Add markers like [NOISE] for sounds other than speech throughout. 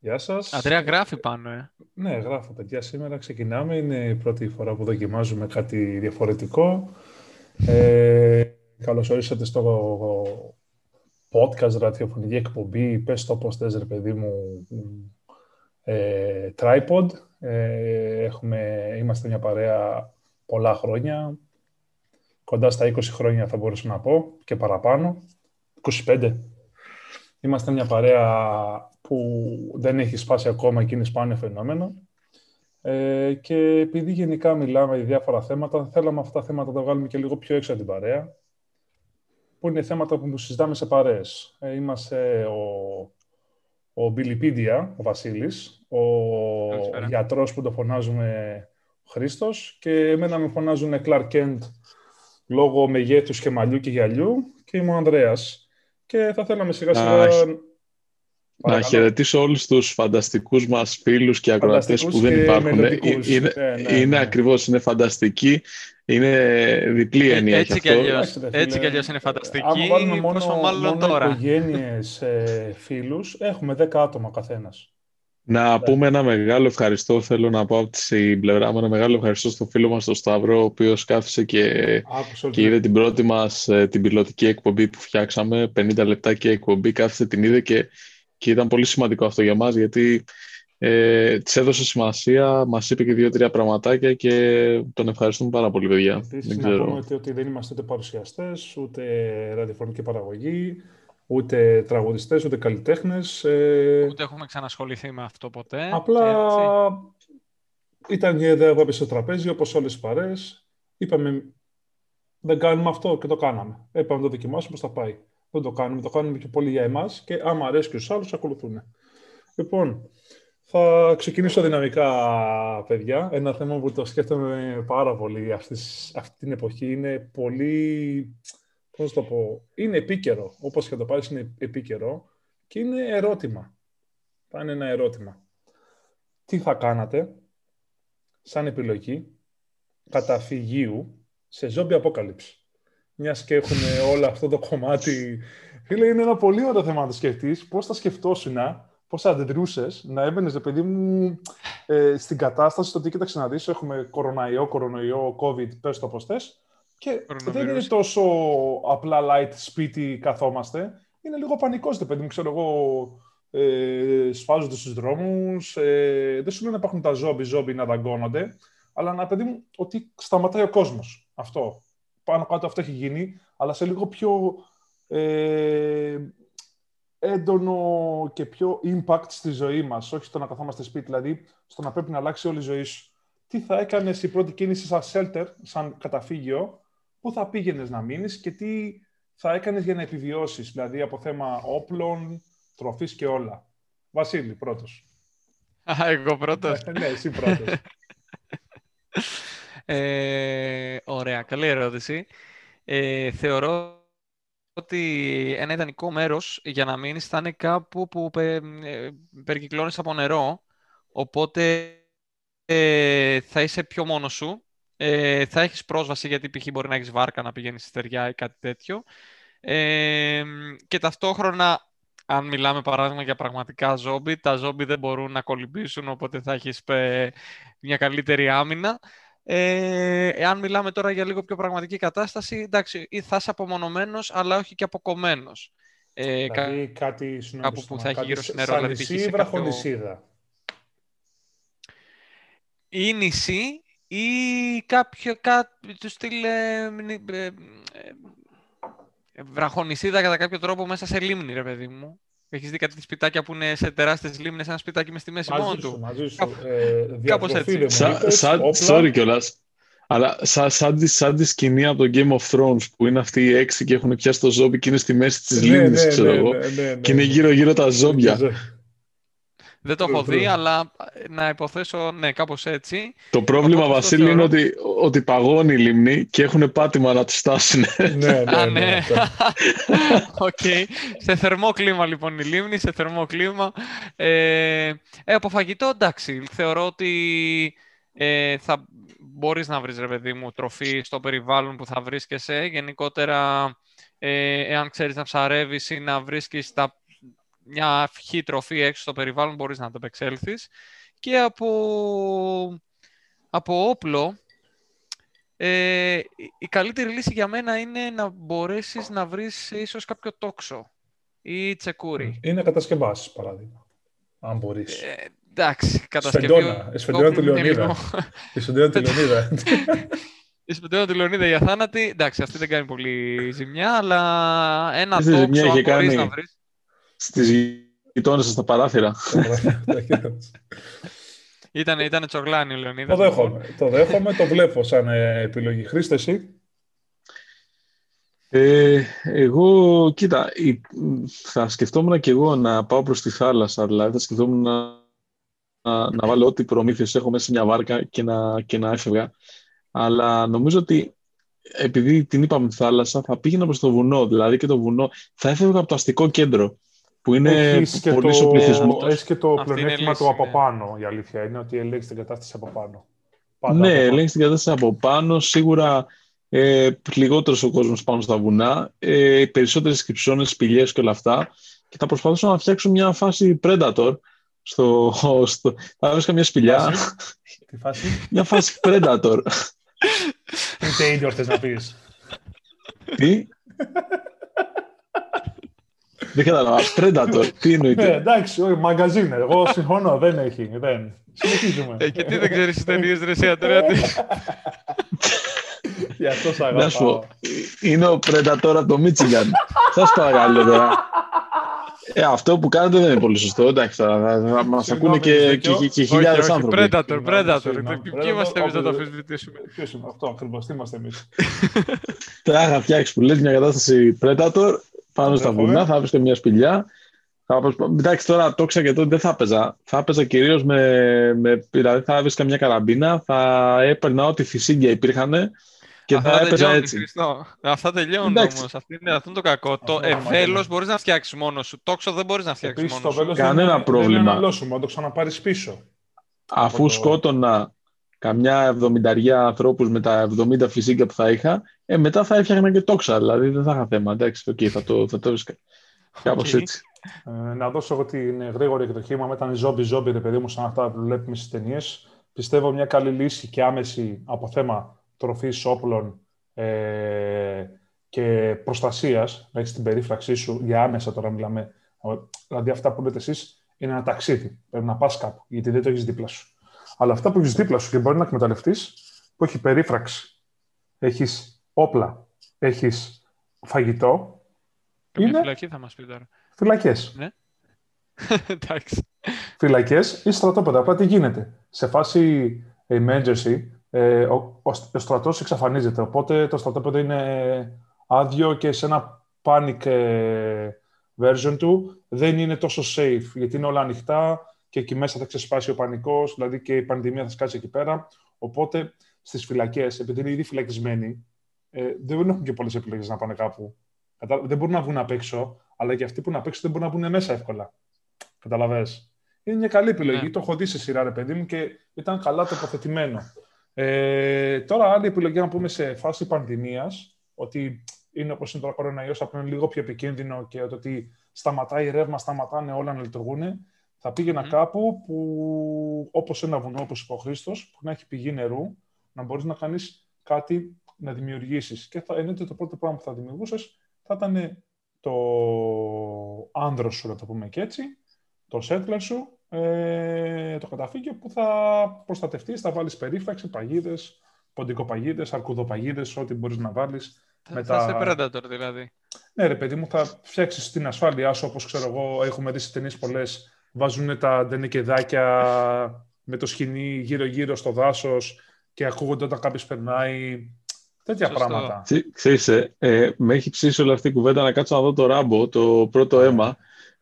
Γεια σας. Αντρέα γράφει πάνω, ε. Ναι, γράφω, παιδιά. Σήμερα ξεκινάμε. Είναι η πρώτη φορά που δοκιμάζουμε κάτι διαφορετικό. Ε, καλώς ορίσατε στο podcast, ραδιοφωνική εκπομπή. Πες το πώς θες, ρε παιδί μου, ε, tripod. Ε, έχουμε, είμαστε μια παρέα πολλά χρόνια. Κοντά στα 20 χρόνια θα μπορούσα να πω και παραπάνω. 25. Είμαστε μια παρέα που δεν έχει σπάσει ακόμα και είναι σπάνιο φαινόμενο. Ε, και επειδή γενικά μιλάμε για διάφορα θέματα, θέλαμε αυτά τα θέματα να τα βγάλουμε και λίγο πιο έξω από την παρέα, που είναι θέματα που συζητάμε σε παρέες. Ε, είμαστε ο, ο Μπιλιπίδια, ο Βασίλης, ο Καλησπέρα. γιατρός που το φωνάζουμε Χρήστος και εμένα με φωνάζουν Clark Kent λόγω μεγέθους και μαλλιού και γυαλιού και είμαι ο Ανδρέας. Και θα θέλαμε σιγά σιγά να χαιρετήσω όλους τους φανταστικούς μας φίλους και ακροατές που δεν υπάρχουν. Ε, είναι, ναι, ναι, είναι ναι. ακριβώς, είναι φανταστική. Είναι διπλή ε, έννοια έτσι και αλλιώς, έτσι κι αλλιώς είναι φανταστική. Αν βάλουμε μόνο, πόσο μάλλον μόνο τώρα. οικογένειες, ε, φίλους, έχουμε 10 άτομα καθένας. Να πούμε ένα μεγάλο ευχαριστώ, θέλω να πω από την πλευρά μου, ένα μεγάλο ευχαριστώ στο φίλο μας τον Σταύρο, ο οποίος κάθισε και, και είδε την πρώτη μας την πιλωτική εκπομπή που φτιάξαμε, 50 λεπτά και εκπομπή, κάθισε την είδε και και ήταν πολύ σημαντικό αυτό για μας γιατί ε, της έδωσε σημασία, μας είπε και δύο-τρία πραγματάκια και τον ευχαριστούμε πάρα πολύ, παιδιά. Επίσης, δεν ξέρω. να πούμε ότι δεν είμαστε ούτε παρουσιαστές, ούτε ραδιοφωνική παραγωγή, ούτε τραγουδιστές, ούτε καλλιτέχνες. Ε... Ούτε έχουμε ξανασχοληθεί με αυτό ποτέ. Απλά ήταν μια ιδέα που έπεσε στο τραπέζι, όπως όλες οι παρέες. Είπαμε, δεν κάνουμε αυτό και το κάναμε. Έπαμε να το δοκιμάσουμε πώς θα πάει. Δεν το κάνουμε, το κάνουμε και πολύ για εμάς και άμα αρέσει και στους άλλους, ακολουθούν. Λοιπόν, θα ξεκινήσω δυναμικά, παιδιά. Ένα θέμα που το σκέφτομαι πάρα πολύ αυτής, αυτή την εποχή. Είναι πολύ, πώς το πω, είναι επίκαιρο. Όπως και το πάρεις είναι επίκαιρο και είναι ερώτημα. Θα είναι ένα ερώτημα. Τι θα κάνατε σαν επιλογή καταφυγίου σε ζόμπι απόκαλυψη μιας και έχουμε όλο αυτό το κομμάτι. Φίλε, είναι ένα πολύ ωραίο θέμα να το σκεφτείς. Πώς θα σκεφτόσουν, πώς θα αντιδρούσες να έμπαινες, παιδί μου, ε, στην κατάσταση το τι κοίταξε να δεις. Έχουμε κοροναϊό, κορονοϊό, COVID, πες το πώ θες. Και δεν είναι τόσο απλά light σπίτι καθόμαστε. Είναι λίγο πανικός, δε παιδί μου, ξέρω εγώ. Ε, σφάζονται στους δρόμους. Ε, δεν σου λένε να υπάρχουν τα ζόμπι, ζόμπι να δαγκώνονται. Αλλά να παιδί μου ότι σταματάει ο κόσμος. Αυτό πάνω κάτω αυτό έχει γίνει, αλλά σε λίγο πιο ε, έντονο και πιο impact στη ζωή μας, όχι στο να καθόμαστε σπίτι, δηλαδή στο να πρέπει να αλλάξει όλη η ζωή σου. Τι θα έκανες η πρώτη κίνηση σαν shelter, σαν καταφύγιο, πού θα πήγαινες να μείνεις και τι θα έκανες για να επιβιώσεις, δηλαδή από θέμα όπλων, τροφής και όλα. Βασίλη, πρώτος. Α, εγώ πρώτος. ναι, εσύ πρώτος. [LAUGHS] Ε, ωραία, καλή ερώτηση. Ε, θεωρώ ότι ένα ιδανικό μέρος για να μείνεις θα είναι κάπου που πε, ε, περικυκλώνεις από νερό, οπότε ε, θα είσαι πιο μόνος σου, ε, θα έχεις πρόσβαση γιατί π.χ. μπορεί να έχεις βάρκα να πηγαίνεις στη στεριά ή κάτι τέτοιο ε, και ταυτόχρονα αν μιλάμε παράδειγμα για πραγματικά ζόμπι, τα ζόμπι δεν μπορούν να κολυμπήσουν οπότε θα έχεις μια καλύτερη άμυνα ε, εάν μιλάμε τώρα για λίγο πιο πραγματική κατάσταση, εντάξει, θα είσαι απομονωμένος, αλλά όχι και αποκομμένος. Ε, δηλαδή κάτι, κάπου που θα έχει γύρω στην νερό. Δηλαδή, ή βραχονισίδα. Ή νησί ή κάποιο, κάτι του στυλ ε, ε, ε, βραχονισίδα κατά κάποιο τρόπο μέσα σε λίμνη, ρε παιδί μου. Έχεις δει κάτι σπιτάκια που είναι σε τεράστιες λίμνες, ένα σπιτάκι μες στη μέση μόνο του. Μαζί σου. Κάπως ε, έτσι. Σαν, sorry κιόλας. Αλλά σαν, σαν, σαν, τη σκηνή από το Game of Thrones που είναι αυτοί οι έξι και έχουν πιάσει το ζόμπι και είναι στη μέση της ναι, λίμνης, ναι, ξέρω ναι, εγώ. Ναι, ναι, και είναι γύρω-γύρω τα ζόμπια. Δεν το έχω δει, αλλά να υποθέσω, ναι, κάπως έτσι. Το πρόβλημα, Οπότε, Βασίλη, θεωρώ... είναι ότι, ότι παγώνει η λίμνη και έχουν πάτημα να τη φτάσουν. ναι, ναι, ναι. ναι. [LAUGHS] Οκ. Σε θερμό κλίμα, λοιπόν, η λίμνη, σε θερμό κλίμα. Ε, ε, από φαγητό, εντάξει, θεωρώ ότι ε, θα μπορείς να βρεις, ρε παιδί μου, τροφή στο περιβάλλον που θα βρίσκεσαι. Γενικότερα, ε, εάν ξέρεις να ψαρεύεις ή να βρίσκεις τα μια φυχή τροφή έξω στο περιβάλλον μπορείς να το επεξέλθεις. Και από, από όπλο, ε, η καλύτερη λύση για μένα είναι να μπορέσεις να βρεις ίσως κάποιο τόξο ή τσεκούρι. Είναι κατασκευάσεις, παράδειγμα, αν μπορείς. Ε, εντάξει, κατασκευή... Σφεντόνα, σφεντόνα του Λεωνίδα. Η [LAUGHS] σφεντόνα του Λεωνίδα. [LAUGHS] Η σπιτέρα του Λεωνίδα για θάνατη, εντάξει, αυτή δεν κάνει πολύ ζημιά, αλλά ένα Αυτή τόξο ζημιά αν είχε μπορείς κάνει. να βρεις. Στις γειτόνες σας στα παράθυρα. [LAUGHS] Ήταν, ήταν τσογλάνι ο Λεωνίδας. το λοιπόν. δέχομαι. Το δέχομαι, το βλέπω σαν ε, επιλογή. Χρήστε εσύ. Ε, εγώ, κοίτα, η- θα σκεφτόμουν και εγώ να πάω προς τη θάλασσα, δηλαδή θα σκεφτόμουν να, να, να βάλω ό,τι προμήθειες έχω μέσα σε μια βάρκα και να, και να έφευγα. Αλλά νομίζω ότι επειδή την είπαμε τη θάλασσα, θα πήγαινα προς το βουνό, δηλαδή και το βουνό, θα έφευγα από το αστικό κέντρο, που είναι Έχεις και πολύ το, ο πληθυσμό. έχεις και το Αυτή είναι πλεονέκτημα λύση, του από ναι. πάνω, η αλήθεια είναι ότι ελέγχεις την κατάσταση από πάνω. Πάντα Ναι, από πάνω. ελέγχεις την κατάσταση από πάνω. Σίγουρα ε, λιγότερος ο κόσμος πάνω στα βουνά, ε, περισσότερες κρυψώνες, σπηλιές και όλα αυτά. Και θα προσπαθήσω να φτιάξω μια φάση Predator. Στο, στο, θα έβρισκα μια σπηλιά, Φάση; Τι φάση; [LAUGHS] μια φάση Predator. Τι Taylor θες να πεις; Τι; Δεν κατάλαβα. Predator. Τι Ναι, εννοείται. εντάξει, όχι, μαγκαζίνε. Εγώ συμφωνώ, δεν έχει. Δεν. Συνεχίζουμε. Ε, και τι δεν ξέρεις τις ταινίες, ρε, εσύ, Αντρέα, τι- [LAUGHS] Γι' αυτό σ' Να σου πω, αγαπάω. είναι ο Predator από το Μίτσιγκαν. Σας παρακαλώ τώρα. Ε, αυτό που κάνετε δεν είναι πολύ σωστό. Εντάξει, τώρα θα, θα μας Συγγνώμη, ακούνε και, έχεις και, δίκιο. και, και Όχι, χιλιάδες όχι, άνθρωποι. Predator, Συγγνώμη, Predator. συγγνώμη. Ποιοι Predator, είμαστε εμείς να το όποτε- αμφισβητήσουμε. Ποιος είναι αυτό ακριβώς, τι είμαστε εμείς. Θα είχα φτιάξεις που λες μια κατάσταση Predator πάνω στα Δέχομαι. βουνά, θα έβρισκα μια σπηλιά. Θα προσπα... Εντάξει, τώρα το και τότε δεν θα έπαιζα. Θα έπαιζα κυρίως με, με. Δηλαδή θα έβρισκα μια καραμπίνα, θα έπαιρνα ό,τι φυσίγγια υπήρχαν και Αυτά θα έπαιζα τελειώνουν, έτσι. Χριστό. Αυτά τελειώνουν Εντάξει. όμως. Αυτό είναι, αυτό είναι το κακό. Το Αυτό είναι το ευέλος μαγικό. μπορείς να φτιάξεις μόνος σου. Τόξο δεν μπορείς να φτιάξεις Επίσης το μόνος σου. βέλος Κανένα δεν είναι- πρόβλημα. Δεν είναι αναλώσιμο, να το ξαναπάρεις πίσω. Αφού από το- σκότωνα καμιά εβδομηνταριά ανθρώπους με τα 70 φυσίγγια που θα είχα, ε, μετά θα έφτιαχνα και τόξα. Δηλαδή δεν θα είχα θέμα. Εντάξει, οκ, θα το, θα το έβρισκα. Κάπως Οκ. έτσι. Ε, να δώσω εγώ την γρήγορη εκδοχή μου. Ήταν ζόμπι ζόμπι, ρε παιδί μου, σαν αυτά που βλέπουμε στις ταινίες. Πιστεύω μια καλή λύση και άμεση από θέμα τροφής, όπλων ε, και προστασίας, να έχει την περίφραξή σου για άμεσα τώρα μιλάμε. Ε, Δηλαδή, αυτά που λέτε εσείς είναι ένα ταξίδι. Πρέπει να πας κάπου, γιατί δεν το έχεις δίπλα σου. Αλλά αυτά που έχεις δίπλα σου και μπορεί να εκμεταλλευτείς, που έχει περίφραξη, έχεις όπλα, έχεις φαγητό, Καμία είναι- φυλακή θα μας πει τώρα. φυλακές. [LAUGHS] Εντάξει. φυλακές ή στρατόπεδα. Απλά τι γίνεται. Σε φάση emergency, ε, ο, ο, ο στρατός εξαφανίζεται. Οπότε το στρατόπεδο είναι άδειο και σε ένα panic ε, version του δεν είναι τόσο safe. Γιατί είναι όλα ανοιχτά και εκεί μέσα θα ξεσπάσει ο πανικός, δηλαδή και η πανδημία θα σκάσει εκεί πέρα. Οπότε στις φυλακές, επειδή είναι ήδη φυλακισμένοι, ε, δεν έχουν και πολλές επιλογές να πάνε κάπου. Κατα... Δεν μπορούν να βγουν απ' έξω, αλλά και αυτοί που είναι απ' έξω δεν μπορούν να βγουν μέσα εύκολα. Καταλαβες. Είναι μια καλή επιλογή. Ναι. Το έχω δει σε σειρά, ρε παιδί μου, και ήταν καλά τοποθετημένο. Ε, τώρα, άλλη επιλογή να πούμε σε φάση πανδημίας, ότι είναι όπως είναι τώρα κορονοϊός, απλά είναι λίγο πιο επικίνδυνο και το ότι σταματάει ρεύμα, σταματάνε όλα να λειτουργούν. Θα πήγαινα Μμμ. κάπου που, όπως ένα βουνό, όπως είπε ο Χρήστος, που να έχει πηγή νερού, να μπορείς να κάνεις κάτι να δημιουργήσεις. Και θα εννοείται το πρώτο πράγμα που θα δημιουργούσες θα ήταν το άνδρος σου, να το πούμε και έτσι, το settler σου, ε, το καταφύγιο που θα προστατευτείς, θα βάλεις περίφραξη, παγίδες, ποντικοπαγίδες, αρκουδοπαγίδες, ό,τι μπορείς να βάλεις. Θα, Με θα τα- είσαι Predator δηλαδή. Ναι, ρε παιδί μου, θα φτιάξεις την ασφάλειά σου, όπως ξέρω εγώ, έχουμε δει σε ταινίες πολλές, βάζουν τα ντενεκεδάκια με το σκηνή γύρω-γύρω στο δάσος και ακούγονται όταν κάποιος περνάει, τέτοια Σωστό. πράγματα. Ξέ- Ξέρεις, ε, ε, με έχει ψήσει όλη αυτή η κουβέντα να κάτσω να δω το Ράμπο, το πρώτο αίμα,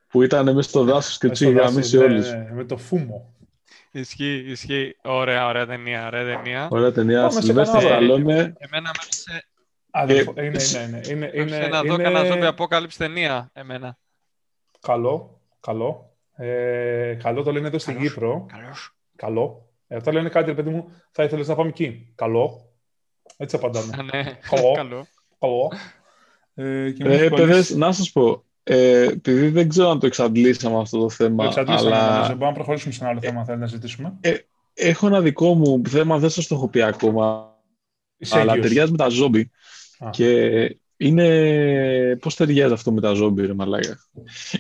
που ήταν μέσα στο δάσος και Μες του στο είχε δάσος, γαμίσει ναι, όλους. ναι, με το φούμο. Ισχύει, ισχύει. Ωραία, ωραία ταινία, ωραία ταινία. Ωραία ταινία. Πάμε σε Σιλβέστερ κανένα άλλο. Σταλόνε. Εμένα με έπιασε Αδερφο- Ε, είναι, είναι, είναι, είναι, με έπιασε είναι, να δω είναι κανένα zombie apocalypse ταινία, εμένα. καλό, καλό. Ε, καλό το λένε εδώ στην Καλός. Κύπρο. Καλώς. Καλό. Ε, αυτά λένε κάτι, ρε παιδί μου, θα ήθελες να πάμε εκεί. Καλό. Έτσι απαντάμε. Α, ναι, Καλό. [LAUGHS] καλό. Καλό. Ε, και μου Ε, έχει παιδες, κολλήσει- να σας πω, ε, επειδή δεν ξέρω αν το εξαντλήσαμε αυτό το θέμα. Το εξαντλήσαμε, αλλά... μπορούμε να προχωρήσουμε σε ένα άλλο θέμα, θέλεις να ζητήσουμε. Ε, έχω ένα δικό μου θέμα, δεν σας το έχω πει ακόμα. αλλά ταιριάζει με τα ζόμπι. Και είναι... Πώς ταιριάζει αυτό με τα ζόμπι, ρε μαλάκα;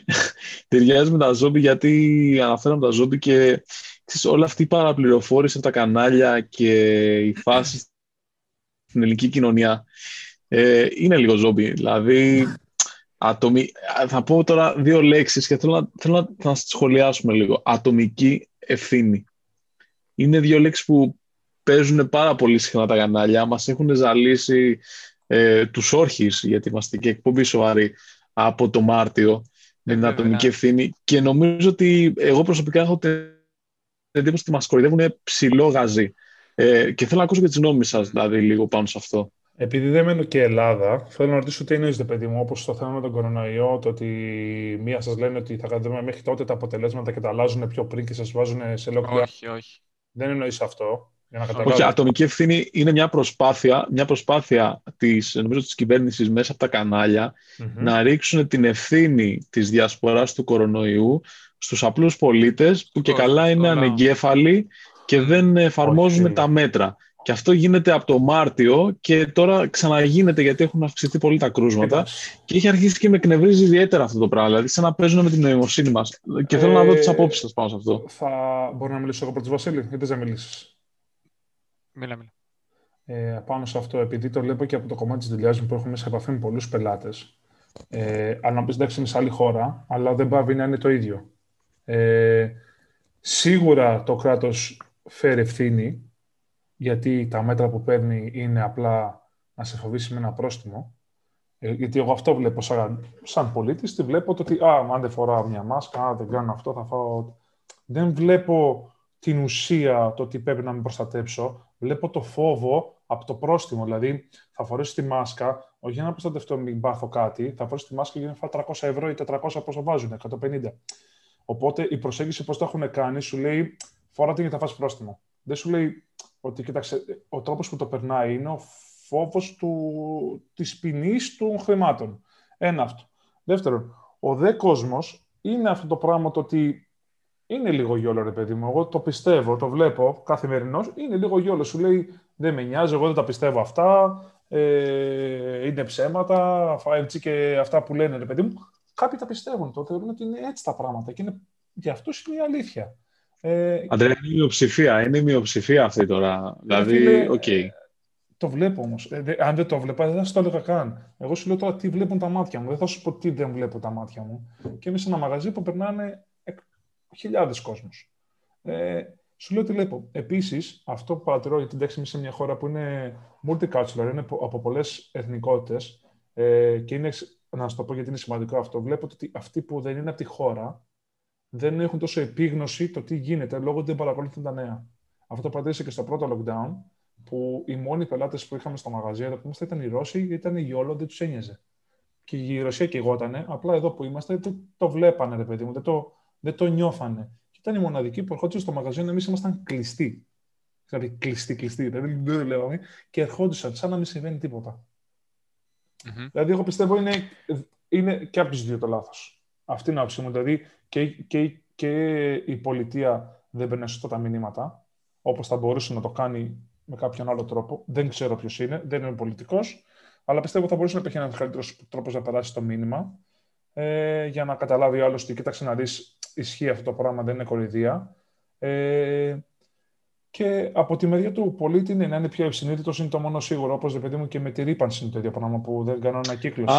[LAUGHS] ταιριάζει με τα ζόμπι γιατί αναφέραμε τα ζόμπι και ξέρεις, όλη αυτή η παραπληροφόρηση από τα κανάλια και η φάση στην ελληνική κοινωνία ε, είναι λίγο ζόμπι. Δηλαδή, ατομι... θα πω τώρα δύο λέξεις και θέλω να, θέλω να, να σχολιάσουμε λίγο. Ατομική ευθύνη. Είναι δύο λέξεις που παίζουν πάρα πολύ συχνά τα κανάλια. Μας έχουν ζαλίσει ε, τους όρχης, γιατί είμαστε και εκπομπή σοβαρή, από το Μάρτιο με την ατομική ευθύνη. Και νομίζω ότι εγώ προσωπικά έχω την εντύπωση ότι μας κορυδεύουν ψηλό γαζί. Ε, και θέλω να ακούσω και τις νόμες σας, δηλαδή, λίγο πάνω σε αυτό. Επειδή δεν μένω και Ελλάδα, θέλω να ρωτήσω τι εννοείται, παιδί μου, όπως το θέμα με τον κορονοϊό, το ότι μία σας λένε ότι θα κάνετε μέχρι τότε τα αποτελέσματα και τα αλλάζουν πιο πριν και σας βάζουν σε lockdown. Όχι, όχι. Δεν εννοείς αυτό. Για να όχι, ατομική ευθύνη είναι μια προσπάθεια, μια προσπάθεια της, νομίζω, της κυβέρνησης μέσα από τα καναλια να ρίξουν την ευθύνη της διασποράς του κορονοϊού στους απλούς πολίτες που και καλά είναι ανεγκέφαλοι και δεν εφαρμόζουν τα μέτρα. Και αυτό γίνεται από το Μάρτιο και τώρα ξαναγίνεται γιατί έχουν αυξηθεί πολύ τα κρούσματα. Και έχει αρχίσει και με εκνευρίζει ιδιαίτερα αυτό το πράγμα. Δηλαδή, σαν να παίζουν με την νοημοσύνη μας. Και θέλω να δω τις απόψεις σας πάνω σε αυτό. Θα μπορώ να μιλήσω εγώ πρώτος, Βασίλη, γιατί δεν μιλήσεις; Μίλα, μίλα. Ε, πάνω σε αυτό, επειδή το βλέπω και από το κομμάτι της δουλειάς μου που έχουμε σε επαφή με πολλούς πελάτες. Ε, αν να πεις εντάξει, είναι σε άλλη χώρα, αλλά δεν πάει να είναι το ίδιο. Ε, σίγουρα το κράτος φέρει ευθύνη γιατί τα μέτρα που παίρνει είναι απλά να σε φοβήσει με ένα πρόστιμο. Ε, γιατί εγώ αυτό βλέπω σαν, σαν πολίτης, τη βλέπω το ότι α, αν δεν φοράω μια μάσκα, αν δεν κάνω αυτό, θα φάω... Δεν βλέπω την ουσία, το ότι πρέπει να με προστατέψω. Βλέπω το φόβο από το πρόστιμο. Δηλαδή, θα φορέσω τη μάσκα, όχι για να προστατευτώ, μην πάθω κάτι, θα φορέσω τη μάσκα για να φάω 300 ευρώ ή 400 πόσο βάζουν, 150. Οπότε η προσέγγιση πώς το έχουν κάνει σου λέει, φοράτε για να φας πρόστιμο. Δεν σου λέει, ότι κοίταξε, ο τρόπος που το περνάει είναι ο φόβος του, της ποινής των χρημάτων. Ένα αυτό. Δεύτερον, ο δε κόσμος είναι αυτό το πράγμα το ότι είναι λίγο γιόλο, ρε παιδί μου. Εγώ το πιστεύω, το βλέπω καθημερινώς. Είναι λίγο γιόλο. Σου λέει δεν με νοιάζει, εγώ δεν τα πιστεύω αυτά. Ε, είναι ψέματα. 5G και αυτά που λένε, ρε παιδί μου. Κάποιοι τα πιστεύουν. Το θεωρούν ότι είναι έτσι τα πράγματα. Και είναι, για αυτούς είναι η αλήθεια. Ε, Αντρέα, είναι η μειοψηφία. Είναι η μειοψηφία αυτή τώρα. Δηλαδή, OK. Okay. Το βλέπω όμως. Ε, αν δεν το βλέπα, δεν θα σου το έλεγα καν. Εγώ σου λέω τώρα τι βλέπουν τα μάτια μου. Δεν θα σου πω τι δεν βλέπω τα μάτια μου. Και είμαι σε ένα μαγαζί που περνάνε χιλιάδες κόσμου. Ε, σου λέω τι βλέπω. Επίσης, αυτό που παρατηρώ, γιατί εντάξει, είμαι σε μια χώρα που είναι multicultural, είναι από πολλές εθνικότητες. Ε, και είναι, να σου το πω γιατί είναι σημαντικό αυτό. Βλέπω ότι αυτοί που δεν είναι από τη χώρα δεν έχουν τόσο επίγνωση το τι γίνεται λόγω ότι δεν παρακολουθούν τα νέα. Αυτό το πατήσε και στο πρώτο lockdown, που οι μόνοι πελάτες που είχαμε στο μαγαζί εδώ που είμαστε ήταν οι Ρώσοι, γιατί ήταν οι όλο, δεν τους ένοιαζε. Και η Ρωσία και εγώτανε, απλά εδώ που είμαστε δεν το βλέπανε, ρε παιδί μου, δεν το, δεν το νιώθανε. Και ήταν οι μοναδικοί που ερχόντουσαν στο μαγαζί, εμείς ήμασταν κλειστοί. Δηλαδή κλειστοί, κλειστοί, δηλαδή δεν λέγαμε, και ερχόντουσαν σαν να μην συμβαίνει τίποτα. Mm-hmm. Δηλαδή, εγώ πιστεύω είναι, είναι και από τους δύο το λάθος. Αυτή είναι η άποψή μου. Δηλαδή, και, και, και η πολιτεία δεν παίρνει σωστά τα μηνύματα, όπως θα μπορούσε να το κάνει με κάποιον άλλο τρόπο. Δεν ξέρω ποιος είναι, δεν είμαι πολιτικός, αλλά πιστεύω θα μπορούσε να υπάρχει ένας καλύτερος τρόπος να περάσει το μήνυμα ε, για να καταλάβει ο άλλος ότι κοίταξε να δεις, ισχύει αυτό το πράγμα, δεν είναι κορυδία. Ε, και από τη μεριά του πολίτη είναι να είναι πιο ευσυνείδητος, είναι το μόνο σίγουρο. Όπως παιδί μου και με τη ρήπανση είναι το ίδιο πράγμα που δεν κάνω ανακύκλωση.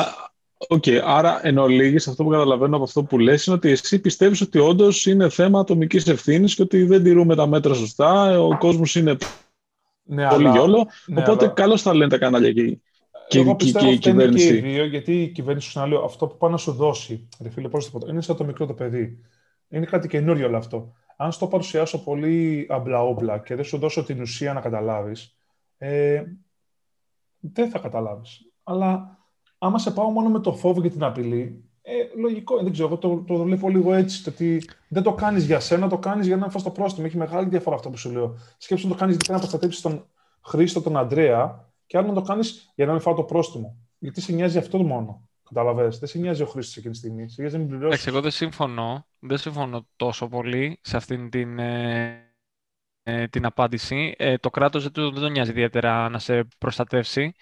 OK, okay, άρα εν ολίγοις, αυτό που καταλαβαίνω από αυτό που λες είναι ότι εσύ πιστεύεις ότι όντως είναι θέμα ατομικής ευθύνης και ότι δεν τηρούμε τα μέτρα σωστά, ο κόσμος είναι ναι, πολύ YOLO, ναι, οπότε αλλά... καλώς τα λένε τα κανάλια εκεί. Και, Εγώ πιστεύω και, η κυβέρνηση. Και οι δύο, γιατί η κυβέρνηση σου να λέω αυτό που πάει να σου δώσει, ρε φίλε, πώς το είναι σαν το μικρό το παιδί. Είναι κάτι καινούριο όλο αυτό. Αν στο παρουσιάσω πολύ αμπλαόμπλα και δεν σου δώσω την ουσία να καταλάβεις, ε, δεν θα καταλάβεις. Αλλά άμα σε πάω μόνο με το φόβο και την απειλή, ε, λογικό, δεν ξέρω, εγώ το, το βλέπω λίγο έτσι, το ότι δεν το κάνεις για σένα, το κάνεις για να φας το πρόστιμο. Έχει μεγάλη διαφορά αυτό που σου λέω. Σκέψου να το κάνεις γιατί να προστατέψεις τον Χρήστο, τον Αντρέα, και άλλο να το κάνεις για να μην φάω το πρόστιμο. Γιατί σε νοιάζει αυτό μόνο. Καταλαβαίνετε. Δεν σε νοιάζει ο χρήστη εκείνη τη στιγμή. Σε νοιάζει να μην πληρώσει. εγώ δεν συμφωνώ. Δεν συμφωνώ τόσο πολύ σε αυτήν την, ε, ε, την απάντηση. Ε, το κράτος δεν, δεν τον νοιάζει ιδιαίτερα να σε προστατεύσει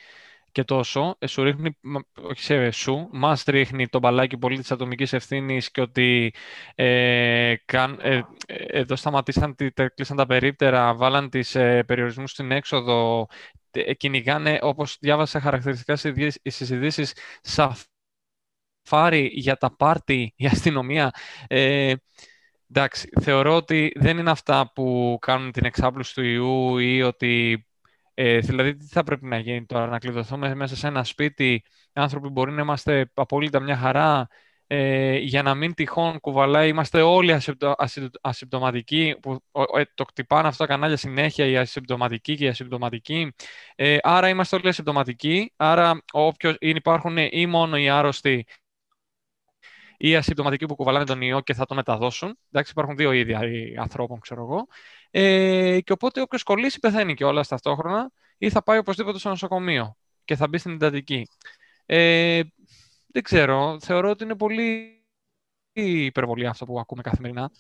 και τόσο. Ε, σου ρίχνει, όχι σε σου, μας ρίχνει το μπαλάκι πολύ της ατομικής ευθύνης και ότι ε, καν, ε, εδώ σταματήσαν, κλείσαν τα περίπτερα, βάλαν τις ε, περιορισμούς στην έξοδο, κυνηγάνε, όπως διάβασα χαρακτηριστικά στις ειδήσεις, σαφάρι για τα πάρτι, η αστυνομία. Ε, εντάξει, θεωρώ ότι δεν είναι αυτά που κάνουν την εξάπλωση του ιού ή ότι ε, δηλαδή, τι θα πρέπει να γίνει τώρα, να κλειδωθούμε μέσα σε ένα σπίτι, άνθρωποι μπορεί να είμαστε απόλυτα μια χαρά, ε, για να μην τυχόν κουβαλάει, είμαστε όλοι ασυμπτω, ασυμπτωματικοί, που ε, το κτυπάνε αυτά τα κανάλια συνέχεια, οι ασυμπτωματικοί και οι ασυμπτωματικοί. Ε, άρα είμαστε όλοι ασυμπτωματικοί, άρα όποιος, υπάρχουν ή μόνο οι άρρωστοι ή ασυμπτωματικοί που κουβαλάνε τον ιό και θα το μεταδώσουν. Εντάξει, υπάρχουν δύο είδια ανθρώπων, ξέρω εγώ. Ε, και οπότε όποιος κολλήσει πεθαίνει και όλα ταυτόχρονα ή θα πάει οπωσδήποτε στο νοσοκομείο και θα μπει στην εντατική. Ε, δεν ξέρω. Θεωρώ ότι είναι πολύ υπερβολή αυτό που ακούμε καθημερινά.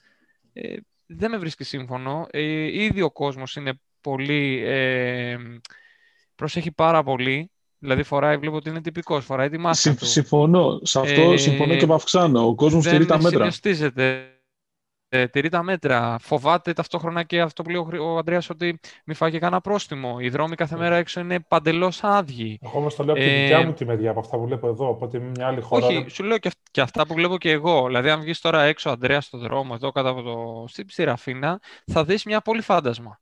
Ε, δεν με βρίσκει σύμφωνο. Ε, ήδη ο κόσμος είναι πολύ... Ε, προσέχει πάρα πολύ. Δηλαδή φοράει, βλέπω ότι είναι τυπικός, φοράει τη μάσκα του. Συμφωνώ. Σε αυτό ε, συμφωνώ και με αυξάνω. Ο κόσμος τηρεί τα μέτρα. Δεν ε, τηρεί τα μέτρα. Φοβάται ταυτόχρονα και αυτό που λέει ο Αντρέα ότι μην φάγει κανένα πρόστιμο. Οι δρόμοι κάθε μέρα έξω είναι παντελώς άδειοι. Εγώ όμως το λέω από τη δικιά ε, μου τη μεριά, από αυτά που βλέπω εδώ. Οπότε μια άλλη χώρα. Όχι, σου λέω και, αυτά που βλέπω και εγώ. Δηλαδή, αν βγεις τώρα έξω, Αντρέα, στο δρόμο, εδώ κάτω από το. στη Ραφίνα, θα δεις μια πόλη φάντασμα.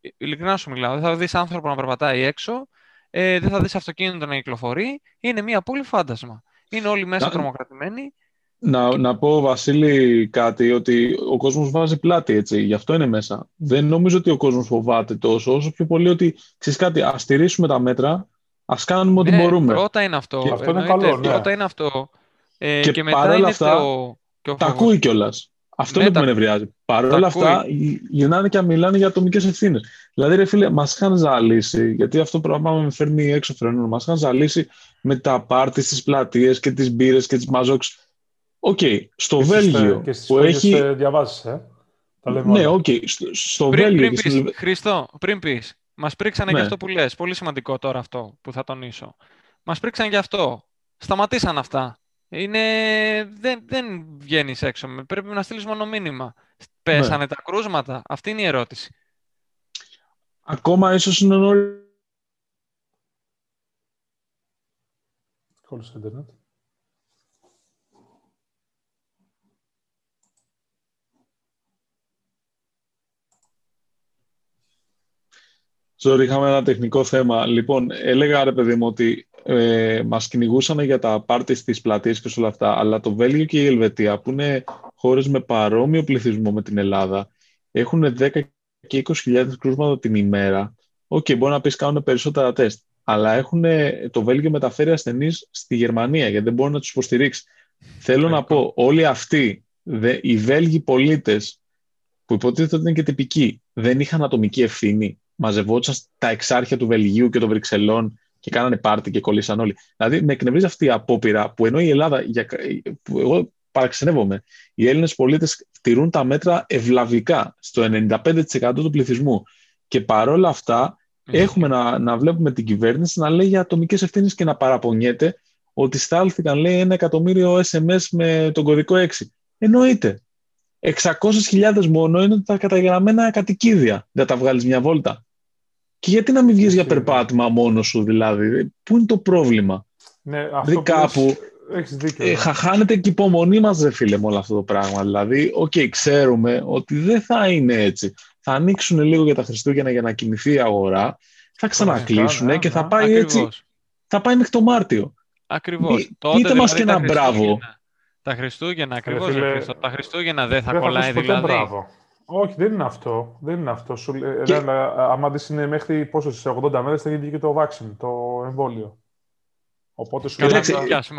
Ε, ειλικρινά σου μιλάω. Δεν θα δεις άνθρωπο να περπατάει έξω, ε, δεν θα δεις αυτοκίνητο να κυκλοφορεί. Είναι μια πόλη φάντασμα. Είναι όλοι μέσα τρομοκρατημένοι να, να πω, Βασίλη, κάτι, ότι ο κόσμος βάζει πλάτη, έτσι, γι' αυτό είναι μέσα. Δεν νομίζω ότι ο κόσμος φοβάται τόσο, όσο πιο πολύ ότι, ξέρεις κάτι, ας στηρίσουμε τα μέτρα, ας κάνουμε ό,τι ναι, μπορούμε. πρώτα είναι αυτό. Και αυτό είναι καλό, ναι. Πρώτα είναι αυτό. Ε, και, και μετά είναι αυτά, το... τα ακούει κιόλας. Αυτό ναι, είναι που με νευριάζει. Παρ' όλα αυτά, γυρνάνε και μιλάνε για ατομικές ευθύνες. Δηλαδή, ρε φίλε, μας είχαν ζαλίσει, γιατί αυτό το πράγμα με φέρνει έξω φρενών. Μας είχαν ζαλίσει με τα πάρτις στι πλατείες και τις μπύρες και τις μαζόξ Οκ, okay. στο Βέλγιο και στις που έχει... Ε, διαβάζεις, ε; Τα ναι, οκ. Okay. Στο, στο πριν, Βέλγιο... Πριν πεις, Χριστό, πριν πεις, μας πρίξανε ναι. αυτό που λες. Πολύ σημαντικό τώρα αυτό που θα τονίσω. Μας πρίξανε για αυτό. Σταματήσαν αυτά. Είναι... Δεν, δεν βγαίνεις έξω. Πρέπει να στείλεις μόνο μήνυμα. Πέσανε ναι. τα κρούσματα; Αυτή είναι η ερώτηση. Ακόμα ίσως είναι νωρίς. Κόλλησε ίντερνετ. Sorry, είχαμε ένα τεχνικό θέμα. Λοιπόν, έλεγα ρε παιδί μου ότι ε, μας κυνηγούσαν για τα πάρτις στις πλατείες και όλα αυτά, αλλά το Βέλγιο και η Ελβετία, που είναι χώρες με παρόμοιο πληθυσμό με την Ελλάδα, έχουν 10 και 20.000 κρούσματα την ημέρα. OK, okay, μπορεί να πεις κάνουν περισσότερα τεστ, αλλά έχουν, το Βέλγιο μεταφέρει ασθενείς στη Γερμανία, γιατί δεν μπορεί να τους υποστηρίξει. Θέλω να πω, όλοι αυτοί, οι Βέλγοι πολίτες, που υποτίθεται ότι είναι και τυπικοί, δεν είχαν ατομική ευθύνη μαζευόντουσαν τα εξάρχεια του Βελγίου και των Βρυξελών και κάνανε πάρτι και κολλήσαν όλοι. Δηλαδή, με εκνευρίζει αυτή η απόπειρα που ενώ η Ελλάδα, για, που εγώ παραξενεύομαι, οι Έλληνες πολίτες τηρούν τα μέτρα ευλαβικά στο 95% του πληθυσμού. Και παρόλα αυτά, έχουμε να, να βλέπουμε την κυβέρνηση να λέει για ατομικές ευθύνες και να παραπονιέται ότι στάλθηκαν, λέει, ένα εκατομμύριο SMS με τον κωδικό 6. Εννοείται. 600.000 μόνο είναι τα καταγραμμένα κατοικίδια. Δεν θα τα βγάλεις μια βόλτα. Και γιατί να μην βγεις για περπάτημα μόνος σου, δηλαδή; Πού είναι το πρόβλημα; Ναι, αυτό δηλαδή κάπου. Έχεις δίκιο. Ε, ναι. χάνεται και η υπομονή μας, ρε φίλε, με όλο αυτό το πράγμα. Δηλαδή, OK, okay, ξέρουμε ότι δεν θα είναι έτσι. Θα ανοίξουν λίγο για τα Χριστούγεννα για να κινηθεί η αγορά. Θα ξανακλείσουν ναι, και θα πάει Ακριβώς. έτσι. Θα πάει μέχρι το Μάρτιο. Ακριβώς. Πείτε μας δηλαδή και ένα μπράβο. Τα Χριστούγεννα, ακριβώς. Τα Χριστούγεννα δεν θα δεν κολλάει θα δηλαδή. Μπράβο. Όχι, δεν είναι αυτό. Δεν είναι αυτό. Σου, και... άμα είναι μέχρι πόσος, σε 80 μέρες θα γίνει και το vaccine, το εμβόλιο. Οπότε σου λέει.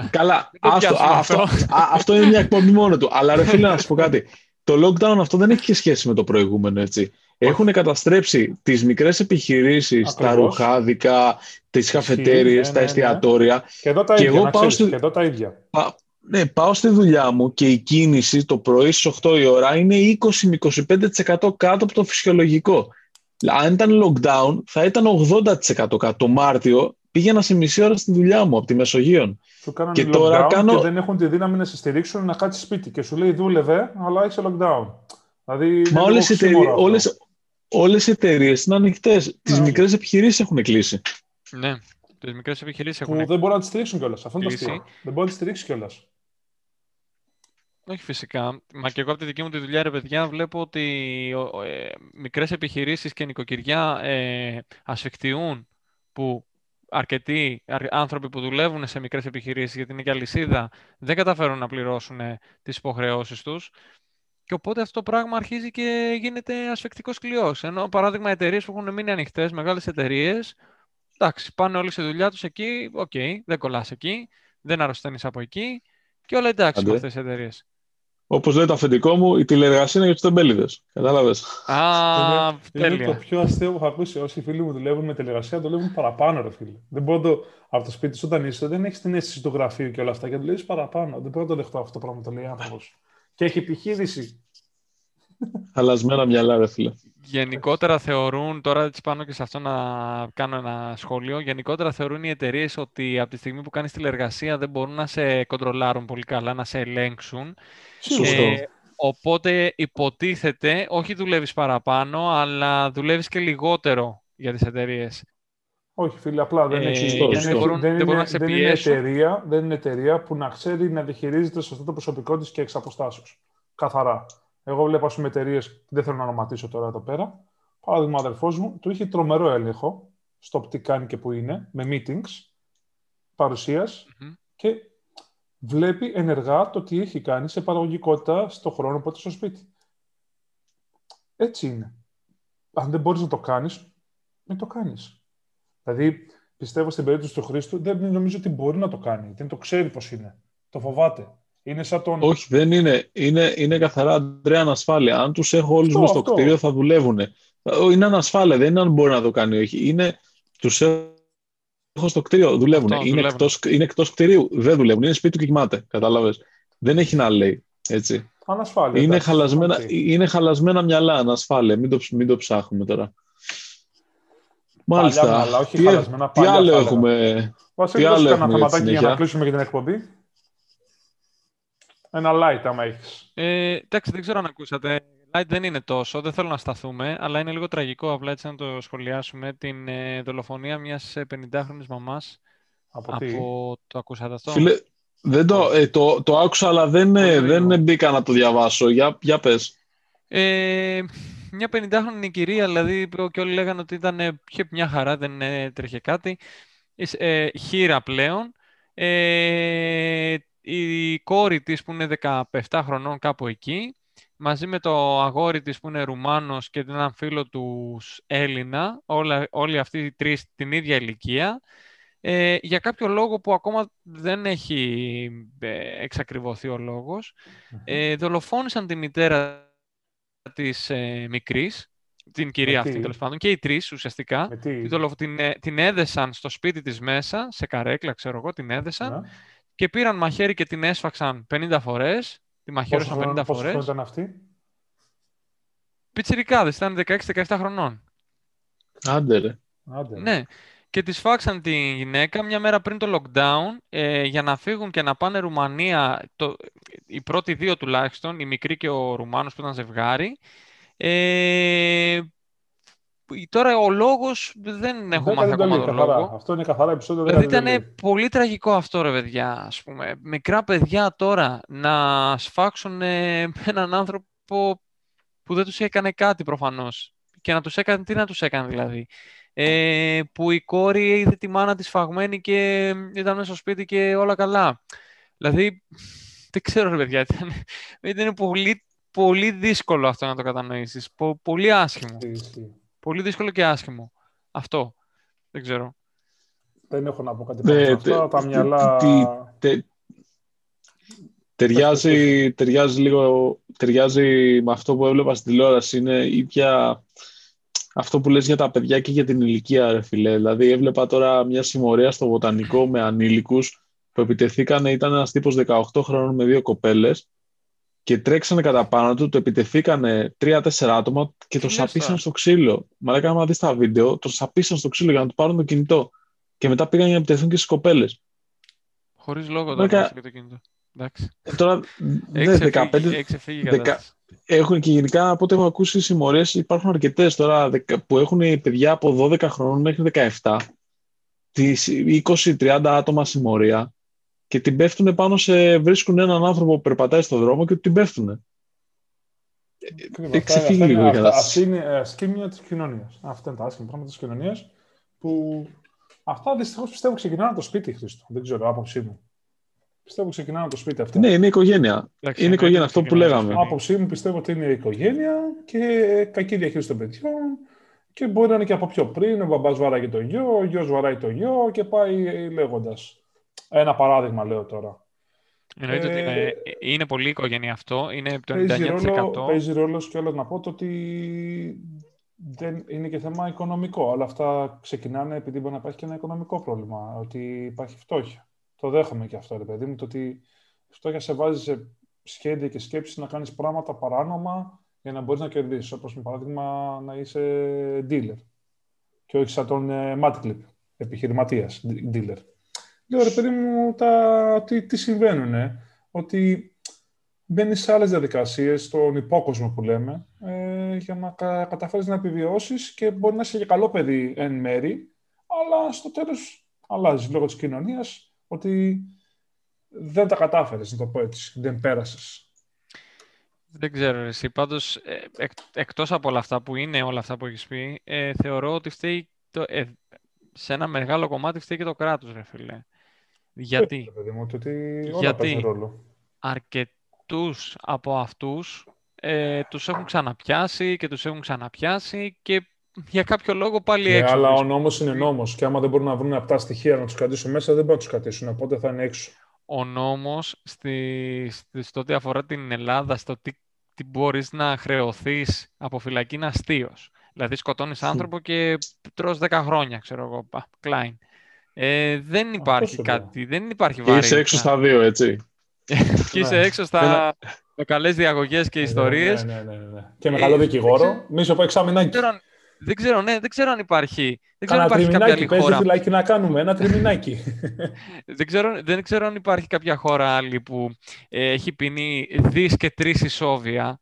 Καλά, άστο, αυτό, αυτό είναι μια εκπομπή μόνο του. Αλλά ρε φίλε, να σου πω κάτι. Το lockdown αυτό δεν έχει σχέση με το προηγούμενο, έτσι. Έχουν καταστρέψει τις μικρές επιχειρήσεις, τα ρουχάδικα, τις καφετέριες, ναι, τα ναι, ναι. εστιατόρια. Και εδώ τα ίδια, εγώ πάω στη... και εδώ τα ίδια. Ναι, πάω στη δουλειά μου και η κίνηση το πρωί στις 8 η ώρα είναι 20 με 25% κάτω από το φυσιολογικό. Αν ήταν lockdown θα ήταν 80% κάτω. Το Μάρτιο πήγαινα σε μισή ώρα στη δουλειά μου από τη Μεσογείων. Σου κάνουν και τώρα κάνω... και δεν έχουν τη δύναμη να σε στηρίξουν να κάτσεις σπίτι και σου λέει δούλευε, αλλά έχει lockdown. Δηλαδή, Μα όλες οι, εταιρείε, όλες, όλες οι εταιρείες είναι ανοιχτές. Τις ναι. μικρές επιχειρήσεις έχουν κλείσει. Ναι, τις μικρές επιχειρήσεις έχουν. Που δεν μπορούν να τις στηρίξουν κιόλας. Αυτό είναι το αστείο. Δεν μπορεί να τις στηρίξεις κιόλας. Όχι φυσικά. Μα και εγώ από τη δική μου τη δουλειά, ρε παιδιά, βλέπω ότι ε, μικρές επιχειρήσεις και νοικοκυριά ε, ασφικτιούν που αρκετοί άνθρωποι που δουλεύουν σε μικρές επιχειρήσεις, γιατί είναι και αλυσίδα, δεν καταφέρουν να πληρώσουν τις υποχρεώσεις τους. Και οπότε αυτό το πράγμα αρχίζει και γίνεται ασφυκτικός κλοιός. Ενώ, παράδειγμα, εταιρείες που έχουν μείνει ανοιχτές, μεγάλες εταιρείες, εντάξει, πάνε όλοι στη δουλειά τους εκεί, OK, okay, δεν κολλάς εκεί, δεν αρρωσταίνεις από εκεί και όλα εντάξει με αυτές τις εταιρείες. Όπως λέει το αφεντικό μου, η τηλεργασία είναι για τους τεμπέληδες. Κατάλαβες. Α, είναι, είναι το πιο αστείο που έχω ακούσει. Όσοι φίλοι μου δουλεύουν με τηλεργασία, δουλεύουν παραπάνω, ρε φίλε. Δεν μπορώ το... Από το σπίτι σου, όταν είσαι, δεν έχεις την αίσθηση του γραφείου και όλα αυτά και δουλεύεις παραπάνω. Δεν μπορώ να το δεχτώ αυτό το πράγμα το λέει άνθρωπος. Και έχει επιχείρηση. Χαλασμένα μυαλά, ρε φίλε. Γενικότερα θεωρούν, τώρα έτσι πάνω και σε αυτό να κάνω ένα σχόλιο, γενικότερα θεωρούν οι εταιρείες ότι από τη στιγμή που κάνεις τηλεργασία δεν μπορούν να σε κοντρολάρουν πολύ καλά, να σε ελέγξουν. Σωστό. Ε, οπότε υποτίθεται, όχι δουλεύεις παραπάνω, αλλά δουλεύεις και λιγότερο για τις εταιρείες. Όχι, φίλε, απλά δεν, ε, έχει, δεν, δεν, μπορούν, δεν, είναι, δεν, είναι εταιρεία, δεν είναι εταιρεία που να ξέρει να διαχειρίζεται σωστά το προσωπικό της και εξ αποστάσεως. Καθαρά. Εγώ βλέπω, ας πούμε, εταιρείες, δεν θέλω να ονοματίσω τώρα εδώ πέρα. Παράδειγμα, ο αδερφός μου του είχε τρομερό έλεγχο στο τι κάνει και που είναι, με meetings, παρουσια και βλέπει ενεργά το τι έχει κάνει σε παραγωγικότητα στο χρόνο που στο σπίτι. Έτσι είναι. Αν δεν μπορείς να το κάνεις, μην το κάνεις. Δηλαδή, πιστεύω στην περίπτωση του Χρήστου, δεν νομίζω ότι μπορεί να το κάνει. Δεν το ξέρει πώς είναι. Το φοβάται. Είναι σαν τον... Όχι, δεν είναι. Είναι, είναι καθαρά Αντρέα ανασφάλεια. Αν τους έχω όλους μέσα στο κτίριο, θα δουλεύουν. Είναι ανασφάλεια. Δεν είναι αν μπορεί να το κάνει όχι. Είναι τους έχω στο κτίριο, δουλεύουν. Αυτό, είναι, εκτός, είναι εκτός κτίριου, δεν δουλεύουν. Είναι σπίτι του και κοιμάται. Κατάλαβες. Δεν έχει να λέει. Έτσι. Ανασφάλεια. Είναι, χαλασμένα, είναι χαλασμένα μυαλά, ανασφάλεια. Μην το, μην το ψάχνουμε τώρα. Μάλιστα. Παλιά, όχι τι, χαλασμένα, τι άλλο έχουμε; Βασίλη, τι άλλο έχουμε ένα για να κλείσουμε και την εκπομπή. Ένα light, άμα έχεις. Ε, εντάξει, δεν ξέρω αν ακούσατε. Light δεν είναι τόσο, δεν θέλω να σταθούμε, αλλά είναι λίγο τραγικό απλά έτσι να το σχολιάσουμε. Την ε, δολοφονία μιας 50χρονη μαμάς. Από, από το ακούσατε αυτό; Φίλε, δεν το, ε, το, το άκουσα, αλλά δεν, ε, δεν μπήκα να το διαβάσω. Για, για πες. Ε, μια 50χρονη κυρία, δηλαδή, και όλοι λέγανε ότι ήταν, είχε μια χαρά, δεν έτρεχε κάτι. Ε, χείρα πλέον. Ε, η κόρη της που είναι 17 χρονών κάπου εκεί, μαζί με το αγόρι της που είναι Ρουμάνος και έναν φίλο τους Έλληνα, όλα, όλοι αυτοί οι τρεις την ίδια ηλικία, ε, για κάποιο λόγο που ακόμα δεν έχει ε, εξακριβωθεί ο λογος ε, δολοφόνησαν τη μητέρα της ε, μικρής, την κυρία αυτή τέλος πάντων, και οι τρεις ουσιαστικά. Την, την, ε, την έδεσαν στο σπίτι της μέσα, σε καρέκλα ξέρω εγώ, την έδεσαν. Ναι και πήραν μαχαίρι και την έσφαξαν 50 φορές. Τη μαχαίρωσαν 50 φορές. Πόσος ήταν αυτή; Πιτσιρικάδες, ήταν 16-17 χρονών. Άντε ρε. Άντε, Ναι. Και τη φάξαν τη γυναίκα μια μέρα πριν το lockdown ε, για να φύγουν και να πάνε Ρουμανία, το, οι πρώτοι δύο τουλάχιστον, η μικρή και ο Ρουμάνος που ήταν ζευγάρι, ε, Τώρα ο λόγος δεν έχω μάθει ακόμα τον λόγο. Αυτό είναι καθαρά επεισόδιο. Δηλαδή ήταν πολύ τραγικό αυτό, ρε παιδιά. Ας πούμε. Μικρά παιδιά τώρα να σφάξουν έναν άνθρωπο που δεν τους έκανε κάτι προφανώς. Και να τους έκανε, τι να τους έκανε δηλαδή. Ε, που η κόρη είδε τη μάνα της φαγμένη και ήταν μέσα στο σπίτι και όλα καλά. Δηλαδή, δεν ξέρω ρε παιδιά, ήταν, ήταν πολύ, πολύ δύσκολο αυτό να το κατανοήσεις. πολύ άσχημο. Πολύ δύσκολο και άσχημο. Αυτό. Δεν ξέρω. Δεν έχω να πω κάτι πάνω αυτά. Τα μυαλά... Ταιριάζει, ταιριάζει λίγο, ταιριάζει με αυτό που έβλεπα στην τηλεόραση. Είναι ίδια αυτό που λες για τα παιδιά και για την ηλικία, ρε φιλέ. Δηλαδή, έβλεπα τώρα μια συμμορία στο βοτανικό με ανήλικους που επιτεθήκαν, ήταν ένας τύπος 18 χρόνων με δύο κοπέλες και τρέξανε κατά πάνω του, το επιτεθήκανε τρία-τέσσερα άτομα και το σαπίσαν στο ξύλο. Μα έκανε να δεις τα βίντεο, το σαπίσαν στο ξύλο για να του πάρουν το κινητό. Και μετά πήγαν για να επιτεθούν και στις κοπέλες. Χωρίς λόγο δεν Μέκα... και το κινητό. Εντάξει. Ε, τώρα, ναι, 15, έχουν και γενικά από ό,τι έχω ακούσει συμμορίες υπάρχουν αρκετές τώρα που έχουν παιδιά από 12 χρόνων μέχρι 17 20-30 άτομα συμμορία και την πέφτουν πάνω σε. βρίσκουν έναν άνθρωπο που περπατάει στον δρόμο και την πέφτουν. Εξεφύγει λίγο η κατάσταση. Αυτή είναι η ασκήμια της κοινωνίας. Αυτά είναι τα άσχημα πράγματα της κοινωνίας που αυτά δυστυχώς πιστεύω ξεκινάνε από το σπίτι, Χρήστο. Δεν ξέρω, άποψή μου. Πιστεύω ξεκινάνε από το σπίτι αυτό. Ναι, είναι η οικογένεια. είναι η οικογένεια, αυτό που λέγαμε. Άποψή μου πιστεύω ότι είναι η οικογένεια και κακή διαχείριση των παιδιών. Και μπορεί να είναι και από πιο πριν. Ο μπαμπάς βαράει το γιο, ο γιος βαράει το γιο και πάει λέγοντας. Ένα παράδειγμα λέω τώρα. Εννοείται ε, ότι είναι, είναι πολύ οικογένεια αυτό. Είναι το 99%. Παίζει ρόλο, παίζει ρόλος κιόλας να πω το ότι δεν είναι και θέμα οικονομικό. Αλλά αυτά ξεκινάνε επειδή μπορεί να υπάρχει και ένα οικονομικό πρόβλημα. Ότι υπάρχει φτώχεια. Το δέχομαι και αυτό, ρε παιδί μου. Το ότι η φτώχεια σε βάζει σε σχέδια και σκέψεις να κάνεις πράγματα παράνομα για να μπορείς να κερδίσεις. Όπως, με παράδειγμα, να είσαι dealer. Και όχι σαν τον ε, Clip, επιχειρηματίας dealer λέω ρε παιδί μου τα, τι, τι συμβαίνουν. Ε; Ότι μπαίνει σε άλλες διαδικασίες, στον υπόκοσμο που λέμε, ε, για να κα, καταφέρεις να επιβιώσεις και μπορεί να είσαι και καλό παιδί εν μέρη, αλλά στο τέλος αλλάζεις λόγω της κοινωνίας ότι δεν τα κατάφερες, να το πω έτσι, δεν πέρασες. Δεν ξέρω εσύ. Πάντως, ε, εκ, εκτός από όλα αυτά που είναι όλα αυτά που έχεις πει, ε, θεωρώ ότι φταίει το, ε, σε ένα μεγάλο κομμάτι φταίει και το κράτος, ρε φίλε. Γιατί, γιατί; αρκετούς από αυτούς ε, τους έχουν ξαναπιάσει και τους έχουν ξαναπιάσει και για κάποιο λόγο πάλι ναι, έξω. αλλά ο νόμος είναι νόμος και άμα δεν μπορούν να βρουν αυτά στοιχεία να τους κρατήσουν μέσα, δεν μπορούν να τους κρατήσουν, οπότε θα είναι έξω. Ο νόμος, στη, στη, στο ό,τι αφορά την Ελλάδα, στο τι, τι μπορείς να χρεωθείς από φυλακή είναι αστείος. Δηλαδή σκοτώνεις άνθρωπο και τρως 10 χρόνια, ξέρω εγώ, Κλάιν. Ε, δεν υπάρχει κάτι, δεν υπάρχει βαρύτητα. Και είσαι έξω στα δύο, έτσι. [LAUGHS] και είσαι έξω στα με καλές διαγωγές και ε, ιστορίες. Ναι, ναι, ναι, ναι. Και με καλό δικηγόρο. Μη σου πω εξάμεινάκι. Δεν ξέρω, ναι, δεν ξέρω αν υπάρχει. Δεν ξέρω αν υπάρχει κάποια άλλη χώρα. φυλάκι να κάνουμε, ένα τριμινάκι. [LAUGHS] δεν, ξέρω, δεν ξέρω αν υπάρχει κάποια χώρα άλλη που ε, έχει ποινή δις και τρεις ισόβια.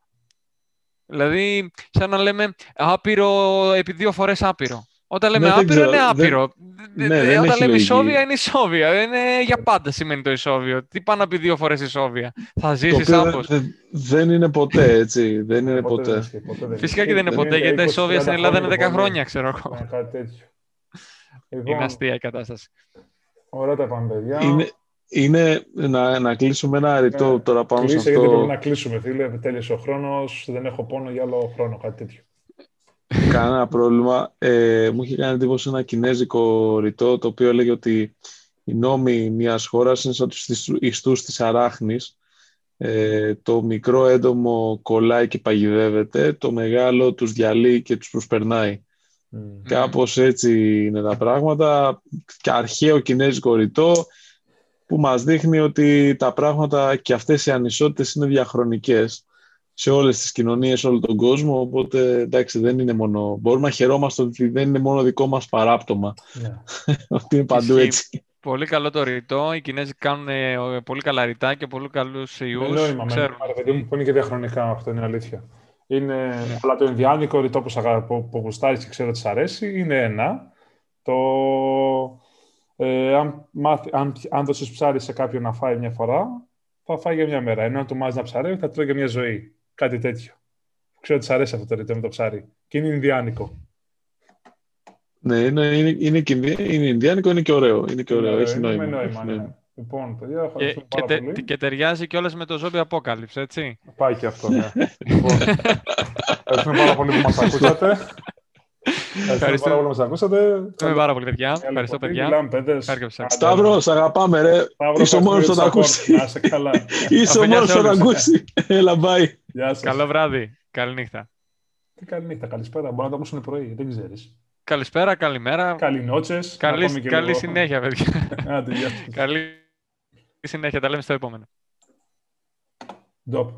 Δηλαδή, σαν να λέμε άπειρο επί δύο φορές άπειρο. Όταν λέμε ναι, άπειρο είναι άπειρο. Δεν... Ναι, δεν Όταν λέμε ισόβια είναι ισόβια. Είναι για πάντα σημαίνει το ισόβιο. Τι πάνω από δύο φορές ισόβια; Θα ζήσεις άπω. Δεν είναι ποτέ έτσι. δεν είναι ποτέ. Φυσικά και δεν είναι ποτέ γιατί τα ισόβια στην Ελλάδα είναι 10 χρόνια, ξέρω εγώ. Είναι λοιπόν, αστεία η κατάσταση. Ωραία τα πάμε, παιδιά. Είναι, είναι να, να κλείσουμε ένα ρητό ε, τώρα πάνω σε αυτό. γιατί πρέπει να κλείσουμε, φίλε. Τέλειωσε ο χρόνος. Δεν έχω πόνο για άλλο χρόνο, κάτι τέτοιο. Κανένα πρόβλημα. Ε, μου είχε κάνει εντύπωση ένα κινέζικο ρητό το οποίο έλεγε ότι οι νόμοι μιας χώρας είναι σαν τους ιστούς της αράχνης. Ε, το μικρό έντομο κολλάει και παγιδεύεται, το μεγάλο τους διαλύει και τους προσπερνάει. Mm. Κάπως έτσι είναι τα πράγματα. Και αρχαίο κινέζικο ρητό που μας δείχνει ότι τα πράγματα και αυτές οι ανισότητες είναι διαχρονικές σε όλες τις κοινωνίες, σε όλο τον κόσμο, οπότε εντάξει δεν είναι μόνο, μπορούμε να χαιρόμαστε ότι δεν είναι μόνο δικό μας παράπτωμα, yeah. [LAUGHS] ότι είναι παντού έτσι. Πολύ καλό το ρητό, οι Κινέζοι κάνουν ε, πολύ καλά ρητά και πολύ καλούς ιούς. Δεν νόημα, παιδί μου, που είναι και διαχρονικά, αυτό είναι αλήθεια. Είναι, yeah. Αλλά το Ινδιάνικο ρητό που, που, που γουστάρεις και ξέρω ότι σ' αρέσει, είναι ένα. Το, ε, αν, αν, αν δώσεις ψάρι σε κάποιον να φάει μια φορά, θα φάει για μια μέρα. Ενώ αν του μάζεις να ψαρεύει, θα τρώει για μια ζωή. Κάτι τέτοιο. Ξέρω ότι σ' αρέσει αυτό το ρητό με το ψάρι. Και είναι Ινδιάνικο. Ναι, είναι, είναι, είναι, είναι Ινδιάνικο, είναι και ωραίο. Είναι και ωραίο, έχει νόημα. νόημα ναι. Λοιπόν, παιδιά, και, και, τε, πολύ. και ταιριάζει κιόλας με το Zombie Apocalypse, έτσι. Πάει και αυτό, ναι. λοιπόν, ευχαριστούμε πάρα πολύ που μας ακούσατε. Ευχαριστώ πάρα πολύ που μας ακούσατε. Ευχαριστούμε πάρα πολύ, παιδιά. Ευχαριστώ, παιδιά. Σταύρο, σε αγαπάμε, ρε. Είσαι ο μόνος που θα ακούσει. Είσαι ο μόνος που θα ακούσει. Έλα, bye. Καλό βράδυ. Καληνύχτα. Τι καληνύχτα, καλησπέρα. Μπορεί να το ακούσουν πρωί, δεν ξέρεις. Καλησπέρα, καλημέρα. Καληνότσες. Καλή, καλή συνέχεια, παιδιά. καλή συνέχεια. Τα λέμε στο επόμενο. Ντόπ.